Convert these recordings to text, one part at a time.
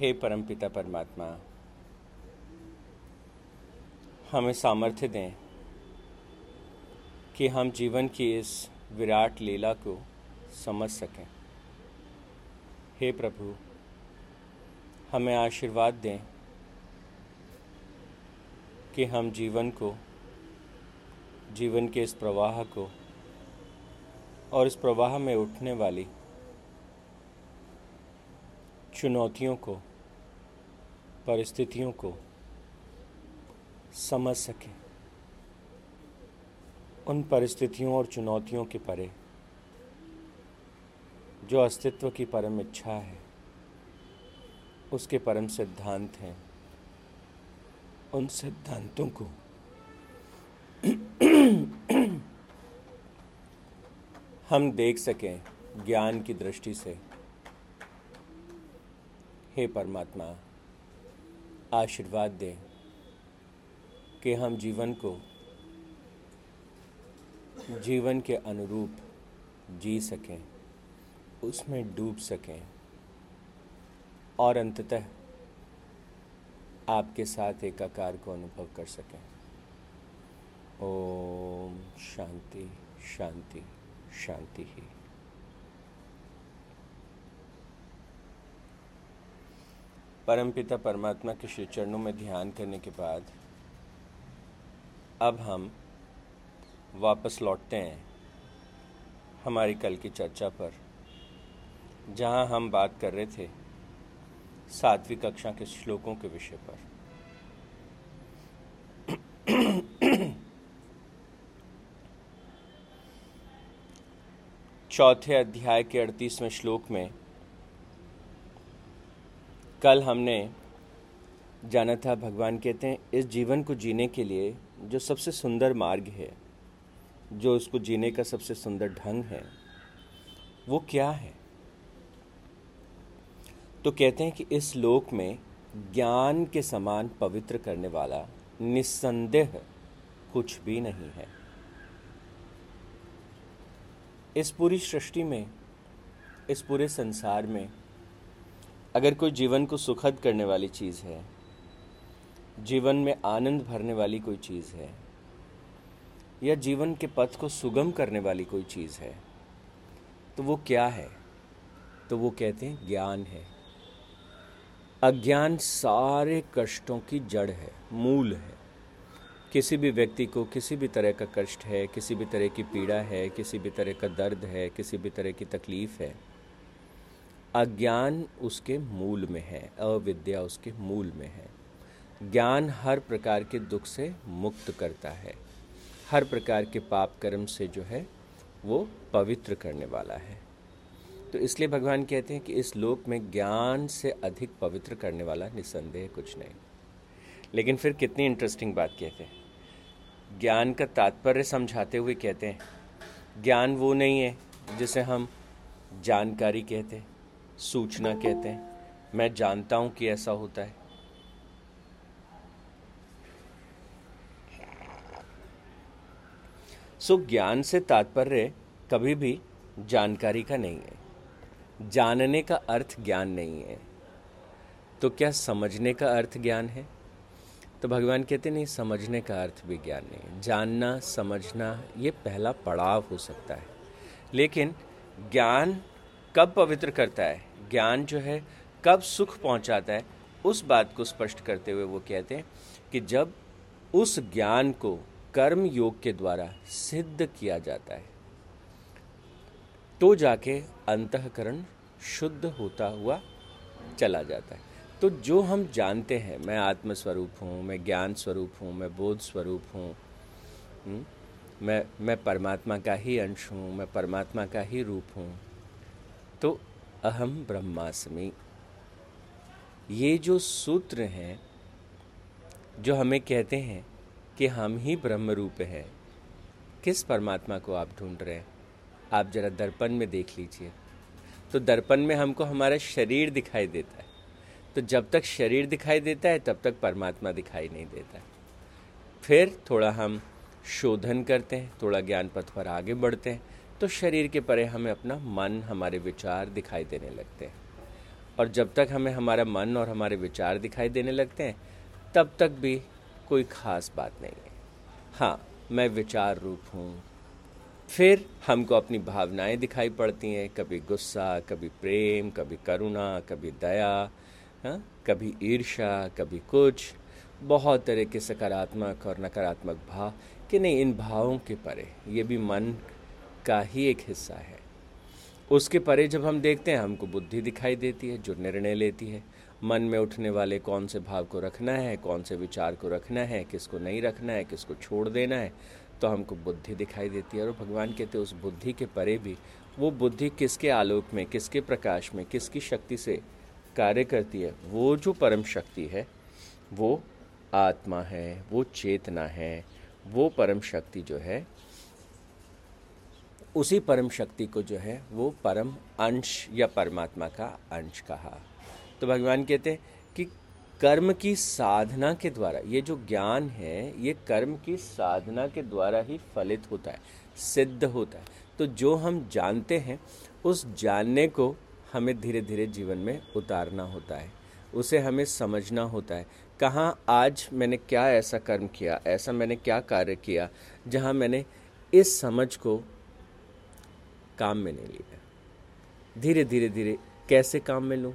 हे परमपिता परमात्मा, हमें सामर्थ्य दें कि हम जीवन की इस विराट लीला को समझ सकें। हे प्रभु, हमें आशीर्वाद दें कि हम जीवन को, जीवन के इस प्रवाह को और इस प्रवाह में उठने वाली चुनौतियों को परिस्थितियों को समझ सकें। उन परिस्थितियों और चुनौतियों के परे जो अस्तित्व की परम इच्छा है, उसके परम सिद्धांत हैं। उन सिद्धांतों को हम देख सकें ज्ञान की दृष्टि से। हे परमात्मा आशीर्वाद दें कि हम जीवन को जीवन के अनुरूप जी सकें, उसमें डूब सकें और अंततः आपके साथ एकाकार को अनुभव कर सकें। ओम शांति शांति शांति ही। परमपिता परमात्मा के श्री चरणों में ध्यान करने के बाद अब हम वापस लौटते हैं हमारी कल की चर्चा पर, जहाँ हम बात कर रहे थे सातवीं कक्षा के श्लोकों के विषय पर। चौथे अध्याय के अड़तीसवें श्लोक में कल हमने जाना था भगवान कहते हैं, इस जीवन को जीने के लिए जो सबसे सुंदर मार्ग है, जो उसको जीने का सबसे सुंदर ढंग है, वो क्या है? तो कहते हैं कि इस लोक में ज्ञान के समान पवित्र करने वाला निस्संदेह कुछ भी नहीं है। इस पूरी सृष्टि में, इस पूरे संसार में अगर कोई जीवन को सुखद करने वाली चीज़ है, जीवन में आनंद भरने वाली कोई चीज़ है, या जीवन के पथ को सुगम करने वाली कोई चीज़ है तो वो क्या है? तो वो कहते हैं ज्ञान है। अज्ञान सारे कष्टों की जड़ है, मूल है। किसी भी व्यक्ति को किसी भी तरह का कष्ट है, किसी भी तरह की पीड़ा है, किसी भी तरह का दर्द है, किसी भी तरह की तकलीफ़ है। अज्ञान उसके मूल में है, अविद्या उसके मूल में है। ज्ञान हर प्रकार के दुख से मुक्त करता है। हर प्रकार के पाप कर्म से जो है, वो पवित्र करने वाला है। तो इसलिए भगवान कहते हैं कि इस लोक में ज्ञान से अधिक पवित्र करने वाला निसंदेह कुछ नहीं। लेकिन फिर कितनी इंटरेस्टिंग बात कहते हैं। ज्ञान का तात्पर्य समझाते हुए कहते हैं, ज्ञान वो नहीं है जिसे हम जानकारी कहते हैं। सूचना कहते हैं। मैं जानता हूँ कि ऐसा होता है। सो ज्ञान से तात्पर्य कभी भी जानकारी का नहीं है। जानने का अर्थ ज्ञान नहीं है। तो क्या समझने का अर्थ ज्ञान है? तो भगवान कहते नहीं, समझने का अर्थ भी ज्ञान नहीं है। जानना, समझना, ये पहला पड़ाव हो सकता है। लेकिन ज्ञान कब पवित्र करता है? ज्ञान जो है कब सुख पहुंचाता है उस बात को स्पष्ट करते हुए वो कहते हैं कि जब उस ज्ञान को कर्म योग के द्वारा सिद्ध किया जाता है तो जाके अंतकरण शुद्ध होता हुआ चला जाता है। तो जो हम जानते हैं मैं आत्म स्वरूप हूँ मैं ज्ञान स्वरूप हूँ मैं बोध स्वरूप हूँ हम्म, मैं मैं परमात्मा का ही अंश हूँ मैं परमात्मा का ही रूप हूँ तो अहम ब्रह्मास्मि। ये जो सूत्र हैं, जो हमें कहते हैं कि हम ही ब्रह्म रूप हैं, किस परमात्मा को आप ढूंढ रहे हैं? आप जरा दर्पण में देख लीजिए। तो दर्पण में हमको हमारा शरीर दिखाई देता है। तो जब तक शरीर दिखाई देता है, तब तक परमात्मा दिखाई नहीं देता फिर थोड़ा हम शोधन करते हैं, थोड़ा ज्ञान पथ पर आगे बढ़ते हैं। तो शरीर के परे हमें अपना मन, हमारे विचार दिखाई देने लगते हैं। और जब तक हमें हमारा मन और हमारे विचार दिखाई देने लगते हैं, तब तक भी कोई खास बात नहीं है। हाँ मैं विचार रूप हूँ। फिर हमको अपनी भावनाएँ दिखाई पड़ती हैं, कभी गुस्सा, कभी प्रेम, कभी करुणा, कभी दया हाँ कभी ईर्षा कभी कुछ। बहुत तरह के सकारात्मक और नकारात्मक भाव, कि नहीं, इन भावों के परे। ये भी मन का ही एक हिस्सा है। उसके परे जब हम देखते हैं, हमको बुद्धि दिखाई देती है, जो निर्णय लेती है। मन में उठने वाले कौन से भाव को रखना है, कौन से विचार को रखना है, किसको नहीं रखना है, किसको छोड़ देना है तो हमको बुद्धि दिखाई देती है। और भगवान कहते हैं, उस बुद्धि के परे भी, वो बुद्धि किसके आलोक में, किसके प्रकाश में, किसकी शक्ति से कार्य करती है, वो जो परम शक्ति है, वो आत्मा है, वो चेतना है, वो परम शक्ति जो है उसी परम शक्ति को जो है, वो परम अंश या परमात्मा का अंश कहा। तो भगवान कहते हैं कि कर्म की साधना के द्वारा, ये जो ज्ञान है, ये कर्म की साधना के द्वारा ही फलित होता है, सिद्ध होता है। तो जो हम जानते हैं, उस जानने को हमें धीरे धीरे जीवन में उतारना होता है, उसे हमें समझना होता है, कहाँ आज मैंने क्या ऐसा कर्म किया, ऐसा मैंने क्या कार्य किया, जहाँ मैंने इस समझ को काम में नहीं लिया। धीरे धीरे धीरे कैसे काम में लूँ?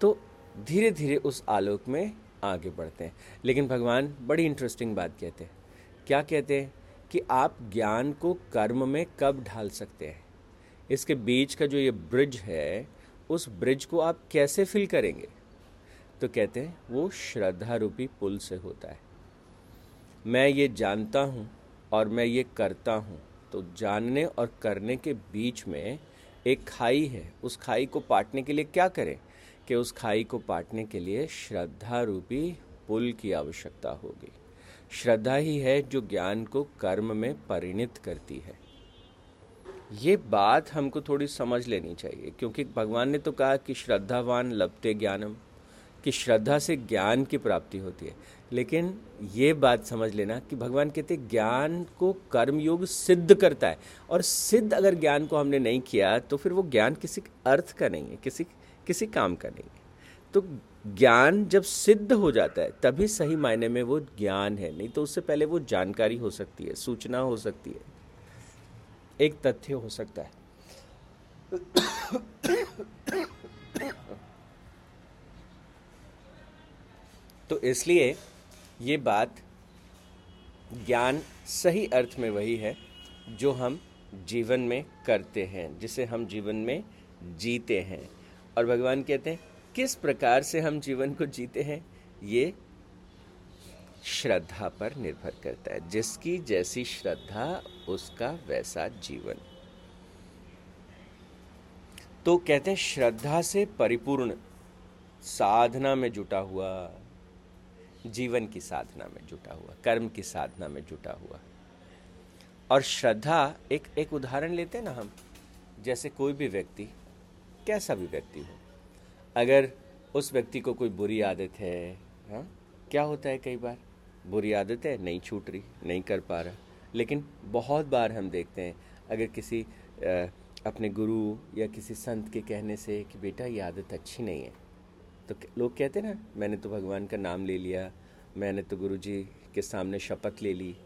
तो धीरे धीरे उस आलोक में आगे बढ़ते हैं। लेकिन भगवान बड़ी इंटरेस्टिंग बात कहते हैं। क्या कहते हैं कि आप ज्ञान को कर्म में कब ढाल सकते हैं? इसके बीच का जो ये ब्रिज है, उस ब्रिज को आप कैसे फिल करेंगे? तो कहते हैं वो श्रद्धा रूपी पुल से होता है। मैं ये जानता हूँ और मैं ये करता हूँ। तो जानने और करने के बीच में एक खाई है। उस खाई को पाटने के लिए क्या करें? कि उस खाई को पाटने के लिए श्रद्धा रूपी पुल की आवश्यकता होगी। श्रद्धा ही है जो ज्ञान को कर्म में परिणित करती है। ये बात हमको थोड़ी समझ लेनी चाहिए, क्योंकि भगवान ने तो कहा कि श्रद्धावान लभते ज्ञानम। कि श्रद्धा से ज्ञान की प्राप्ति होती है। लेकिन ये बात समझ लेना कि भगवान कहते ज्ञान को कर्मयोग सिद्ध करता है। और सिद्ध अगर ज्ञान को हमने नहीं किया तो फिर वो ज्ञान किसी अर्थ का नहीं है, किसी किसी काम का नहीं है। तो ज्ञान जब सिद्ध हो जाता है, तभी सही मायने में वो ज्ञान है। नहीं तो उससे पहले वो जानकारी हो सकती है, सूचना हो सकती है, एक तथ्य हो सकता है। तो इसलिए ये बात ज्ञान सही अर्थ में वही है जो हम जीवन में करते हैं, जिसे हम जीवन में जीते हैं। और भगवान कहते हैं, किस प्रकार से हम जीवन को जीते हैं? ये श्रद्धा पर निर्भर करता है। जिसकी जैसी श्रद्धा, उसका वैसा जीवन। तो कहते हैं, श्रद्धा से परिपूर्ण साधना में जुटा हुआ जीवन की साधना में जुटा हुआ कर्म की साधना में जुटा हुआ। और श्रद्धा एक एक उदाहरण लेते हैं ना हम जैसे कोई भी व्यक्ति कैसा भी व्यक्ति हो। अगर उस व्यक्ति को कोई बुरी आदत है हा? क्या होता है कई बार? बुरी आदत है नहीं छूट रही नहीं कर पा रहा। लेकिन बहुत बार हम देखते हैं अगर किसी आ, अपने गुरु या किसी संत के कहने से कि बेटा ये आदत अच्छी नहीं है। तो लोग कहते ना, मैंने तो भगवान का नाम ले लिया, मैंने तो गुरु जी के सामने शपथ ले ली।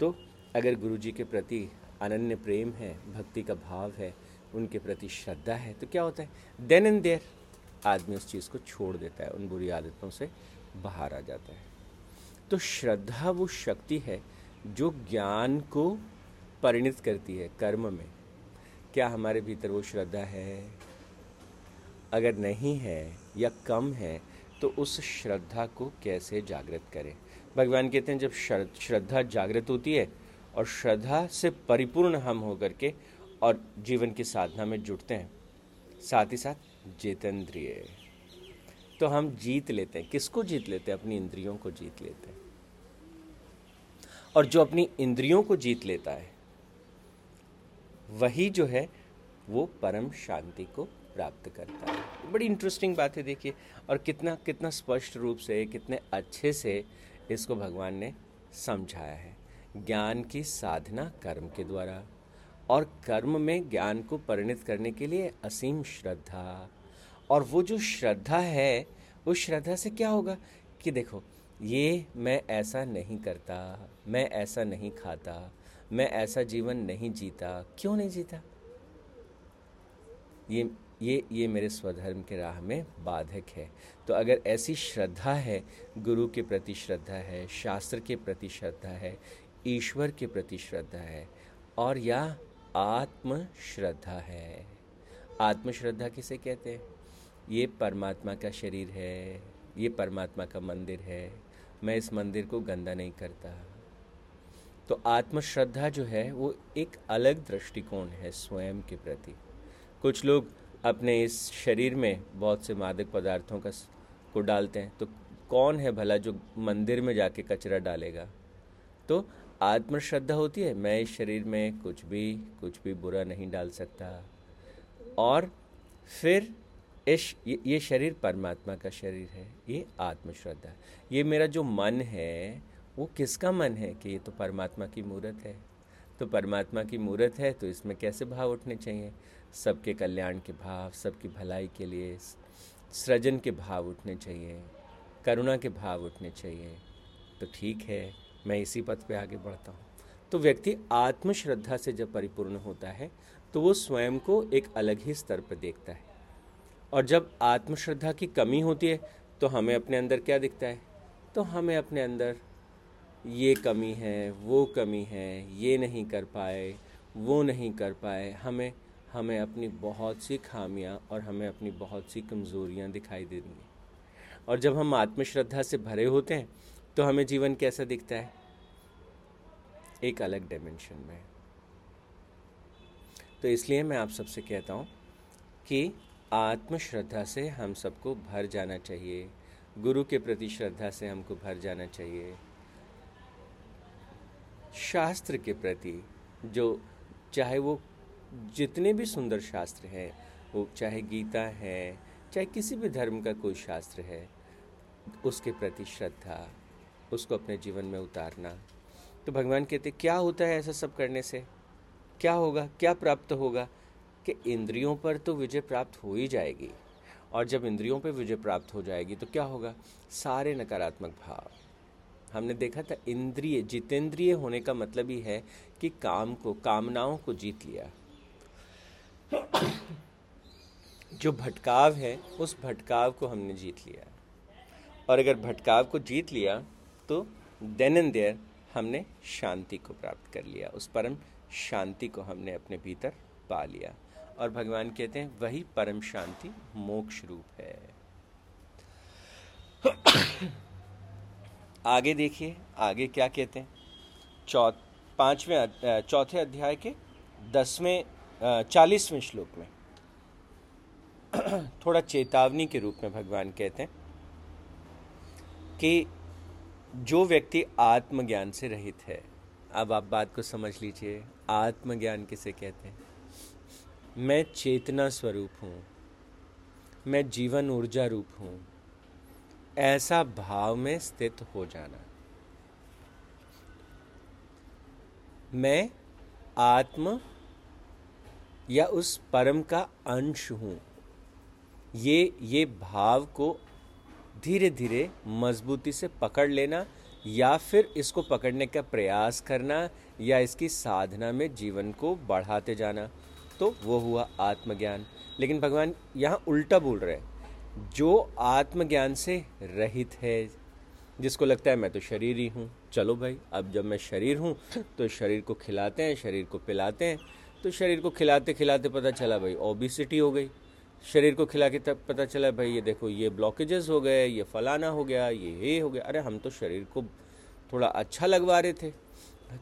तो अगर गुरु जी के प्रति अनन्य प्रेम है, भक्ति का भाव है, उनके प्रति श्रद्धा है तो क्या होता है? देन एंड देयर आदमी उस चीज़ को छोड़ देता है, उन बुरी आदतों से बाहर आ जाता है। तो श्रद्धा वो शक्ति है जो ज्ञान को परिणित करती है कर्म में। क्या हमारे भीतर वो श्रद्धा है? अगर नहीं है या कम है तो उस श्रद्धा को कैसे जागृत करें? भगवान कहते हैं, जब श्रद्धा जागृत होती है और श्रद्धा से परिपूर्ण हम होकर के और जीवन की साधना में जुटते हैं, साथ ही साथ जितेंद्रिय। तो हम जीत लेते हैं। किसको जीत लेते हैं? अपनी इंद्रियों को जीत लेते हैं। और जो अपनी इंद्रियों को जीत लेता है, वही जो है, वो परम शांति को प्राप्त करता है। बड़ी इंटरेस्टिंग बात है, देखिए, और कितना कितना स्पष्ट रूप से, कितने अच्छे से इसको भगवान ने समझाया है। ज्ञान की साधना कर्म के द्वारा, और कर्म में ज्ञान को परिणित करने के लिए असीम श्रद्धा। और वो जो श्रद्धा है उस श्रद्धा से क्या होगा? कि देखो, ये मैं ऐसा नहीं करता, मैं ऐसा नहीं खाता, मैं ऐसा जीवन नहीं जीता। क्यों नहीं जीता? ये ये ये मेरे स्वधर्म के राह में बाधक है। तो अगर ऐसी श्रद्धा है, गुरु के प्रति श्रद्धा है, शास्त्र के प्रति श्रद्धा है, ईश्वर के प्रति श्रद्धा है, और या आत्म श्रद्धा है। आत्म श्रद्धा किसे कहते हैं? ये परमात्मा का शरीर है, ये परमात्मा का मंदिर है, मैं इस मंदिर को गंदा नहीं करता। तो आत्मश्रद्धा जो है, वो एक अलग दृष्टिकोण है स्वयं के प्रति। कुछ लोग अपने इस शरीर में बहुत से मादक पदार्थों का को डालते हैं। तो कौन है भला जो मंदिर में जाके कचरा डालेगा? तो आत्मश्रद्धा होती है मैं इस शरीर में कुछ भी कुछ भी बुरा नहीं डाल सकता। और फिर इस ये, ये शरीर परमात्मा का शरीर है ये आत्मश्रद्धा। ये मेरा जो मन है वो किसका मन है कि ये तो परमात्मा की मूर्त है? तो परमात्मा की मूर्त है तो इसमें कैसे भाव उठने चाहिए? सबके कल्याण के भाव, सबकी भलाई के लिए सृजन के भाव उठने चाहिए, करुणा के भाव उठने चाहिए। तो ठीक है, मैं इसी पथ पे आगे बढ़ता हूँ। तो व्यक्ति आत्मश्रद्धा से जब परिपूर्ण होता है तो वो स्वयं को एक अलग ही स्तर पर देखता है। और जब आत्मश्रद्धा की कमी होती है तो हमें अपने अंदर क्या दिखता है? तो हमें अपने अंदर ये कमी है, वो कमी है, ये नहीं कर पाए, वो नहीं कर पाए। हमें हमें अपनी बहुत सी खामियाँ और हमें अपनी बहुत सी कमज़ोरियाँ दिखाई दे रही हैं। और जब हम आत्मश्रद्धा से भरे होते हैं तो हमें जीवन कैसा दिखता है? एक अलग डायमेंशन में। तो इसलिए मैं आप सबसे कहता हूँ कि आत्मश्रद्धा से हम सबको भर जाना चाहिए। गुरु के प्रति श्रद्धा से हमको भर जाना चाहिए। शास्त्र के प्रति जो चाहे वो जितने भी सुंदर शास्त्र हैं, वो चाहे गीता है, चाहे किसी भी धर्म का कोई शास्त्र है, उसके प्रति श्रद्धा, उसको अपने जीवन में उतारना। तो भगवान कहते, क्या होता है ऐसा सब करने से? क्या होगा? क्या प्राप्त होगा? कि इंद्रियों पर तो विजय प्राप्त हो ही जाएगी। और जब इंद्रियों पर विजय प्राप्त हो जाएगी तो क्या होगा? सारे नकारात्मक भाव। हमने देखा था, इंद्रिय, जितेंद्रिय होने का मतलब ही है कि काम को, कामनाओं को जीत लिया। जो भटकाव है, उस भटकाव को हमने जीत लिया। और अगर भटकाव को जीत लिया तो देन एंड देयर हमने शांति को प्राप्त कर लिया। उस परम शांति को हमने अपने भीतर पा लिया। और भगवान कहते हैं, वही परम शांति मोक्ष रूप है। आगे देखिए, आगे क्या कहते हैं? चौ पाँचवें चौथे अध्याय के दसवें चालीसवें श्लोक में। थोड़ा चेतावनी के रूप में भगवान कहते हैं कि जो व्यक्ति आत्मज्ञान से रहित है, अब आप बात को समझ लीजिए, आत्मज्ञान किसे कहते हैं? मैं चेतना स्वरूप हूँ, मैं जीवन ऊर्जा रूप हूँ, ऐसा भाव में स्थित हो जाना। मैं आत्म या उस परम का अंश हूँ। ये ये भाव को धीरे धीरे मजबूती से पकड़ लेना, या फिर इसको पकड़ने का प्रयास करना, या इसकी साधना में जीवन को बढ़ाते जाना तो वो हुआ आत्मज्ञान। लेकिन भगवान यहाँ उल्टा बोल रहे हैं। जो आत्मज्ञान से रहित है, जिसको लगता है मैं तो शरीर ही हूँ। चलो भाई, अब जब मैं शरीर हूँ तो शरीर को खिलाते हैं, शरीर को पिलाते हैं तो शरीर को खिलाते खिलाते पता चला भाई ओबिसिटी हो गई। शरीर को खिला के तब पता चला भाई, ये देखो, ये ब्लॉकेजेस हो गए, ये फलाना हो गया, ये ये हो गया। अरे हम तो शरीर को थोड़ा अच्छा लगवा रहे थे,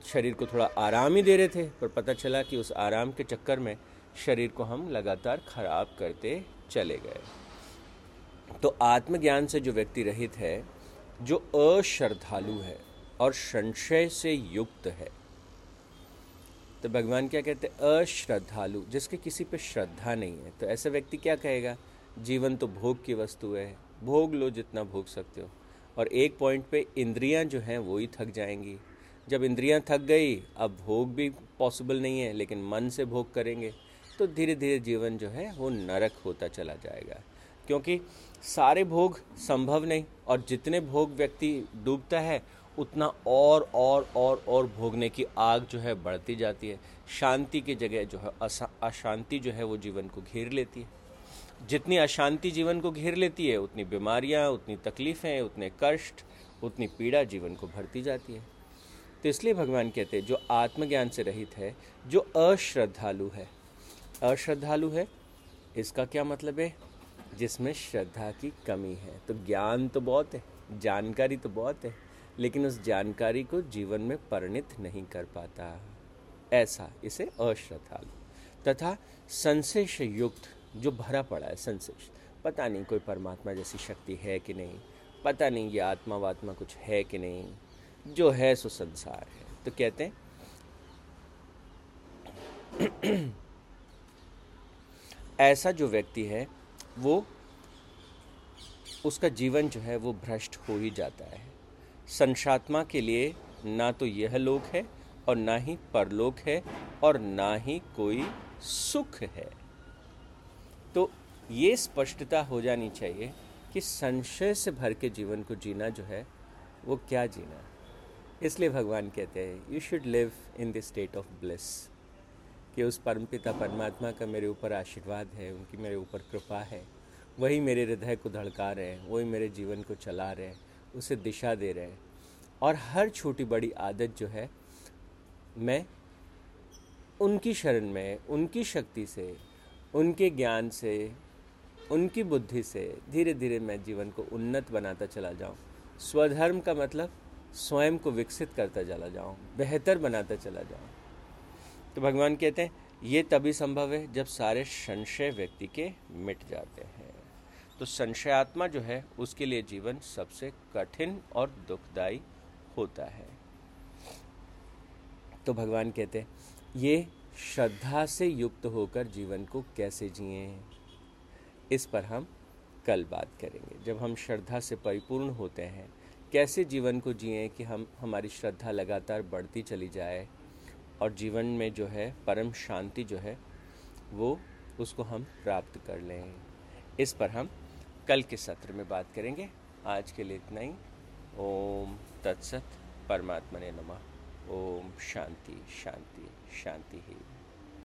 शरीर को थोड़ा आराम ही दे रहे थे, पर पता चला कि उस आराम के चक्कर में शरीर को हम लगातार खराब करते चले गए। तो आत्मज्ञान से जो व्यक्ति रहित है, जो अश्रद्धालु है और संशय से युक्त है तो भगवान क्या कहते हैं? अश्रद्धालु, जिसके किसी पे श्रद्धा नहीं है। तो ऐसा व्यक्ति क्या कहेगा? जीवन तो भोग की वस्तु है। भोग लो जितना भोग सकते हो। और एक पॉइंट पे इंद्रियाँ जो हैं, वो ही थक जाएँगी। जब इंद्रियाँ थक गई, अब भोग भी पॉसिबल नहीं है, लेकिन मन से भोग करेंगे तो धीरे धीरे जीवन जो है, वो नरक होता चला जाएगा। क्योंकि सारे भोग संभव नहीं, और जितने भोग व्यक्ति डूबता है उतना और और और और भोगने की आग जो है बढ़ती जाती है। शांति की जगह जो है अशांति जो है वो जीवन को घेर लेती है। जितनी अशांति जीवन को घेर लेती है, उतनी बीमारियाँ, उतनी तकलीफ़ें, उतने कष्ट, उतनी पीड़ा जीवन को भरती जाती है। तो इसलिए भगवान कहते हैं, जो आत्मज्ञान से रहित है, जो अश्रद्धालु है। अश्रद्धालु है, इसका क्या मतलब है? जिसमें श्रद्धा की कमी है। तो ज्ञान तो बहुत है, जानकारी तो बहुत है। लेकिन उस जानकारी को जीवन में परिणित नहीं कर पाता। ऐसा इसे अश्रद्धालु तथा संशेष युक्त जो भरा पड़ा है संशय पता नहीं कोई परमात्मा जैसी शक्ति है कि नहीं। पता नहीं ये आत्मा वात्मा कुछ है कि नहीं। जो है सो संसार है। तो कहते हैं, ऐसा जो व्यक्ति है, वो, उसका जीवन जो है वो भ्रष्ट हो ही जाता है। संसात्मा के लिए ना तो यह लोक है और ना ही परलोक है और ना ही कोई सुख है। तो ये स्पष्टता हो जानी चाहिए कि संशय से भर के जीवन को जीना जो है, वो क्या जीना इसलिए भगवान कहते हैं you should live in the state of bliss कि उस परमपिता परमात्मा का मेरे ऊपर आशीर्वाद है, उनकी मेरे ऊपर कृपा है, वही मेरे हृदय को धड़का रहे हैं, वही मेरे जीवन को चला रहे हैं। उसे दिशा दे रहे हैं। और हर छोटी बड़ी आदत जो है, मैं उनकी शरण में, उनकी शक्ति से, उनके ज्ञान से, उनकी बुद्धि से धीरे धीरे मैं जीवन को उन्नत बनाता चला जाऊँ। स्वधर्म का मतलब स्वयं को विकसित करता चला जाऊँ, बेहतर बनाता चला जाऊँ। तो भगवान कहते हैं, ये तभी संभव है जब सारे संशय व्यक्ति के मिट जाते हैं। तो संशयात्मा जो है, उसके लिए जीवन सबसे कठिन और दुखदायी होता है। तो भगवान कहते हैं, ये श्रद्धा से युक्त होकर जीवन को कैसे जिए? इस पर हम कल बात करेंगे। जब हम श्रद्धा से परिपूर्ण होते हैं, कैसे जीवन को जिए कि हम, हमारी श्रद्धा लगातार बढ़ती चली जाए और जीवन में जो है, परम शांति जो है, वो उसको हम प्राप्त कर लें? इस पर हम कल के सत्र में बात करेंगे। आज के लिए इतना ही। ओम तत्सत परमात्मा ने नमा। ओम शांति शांति शांति ही।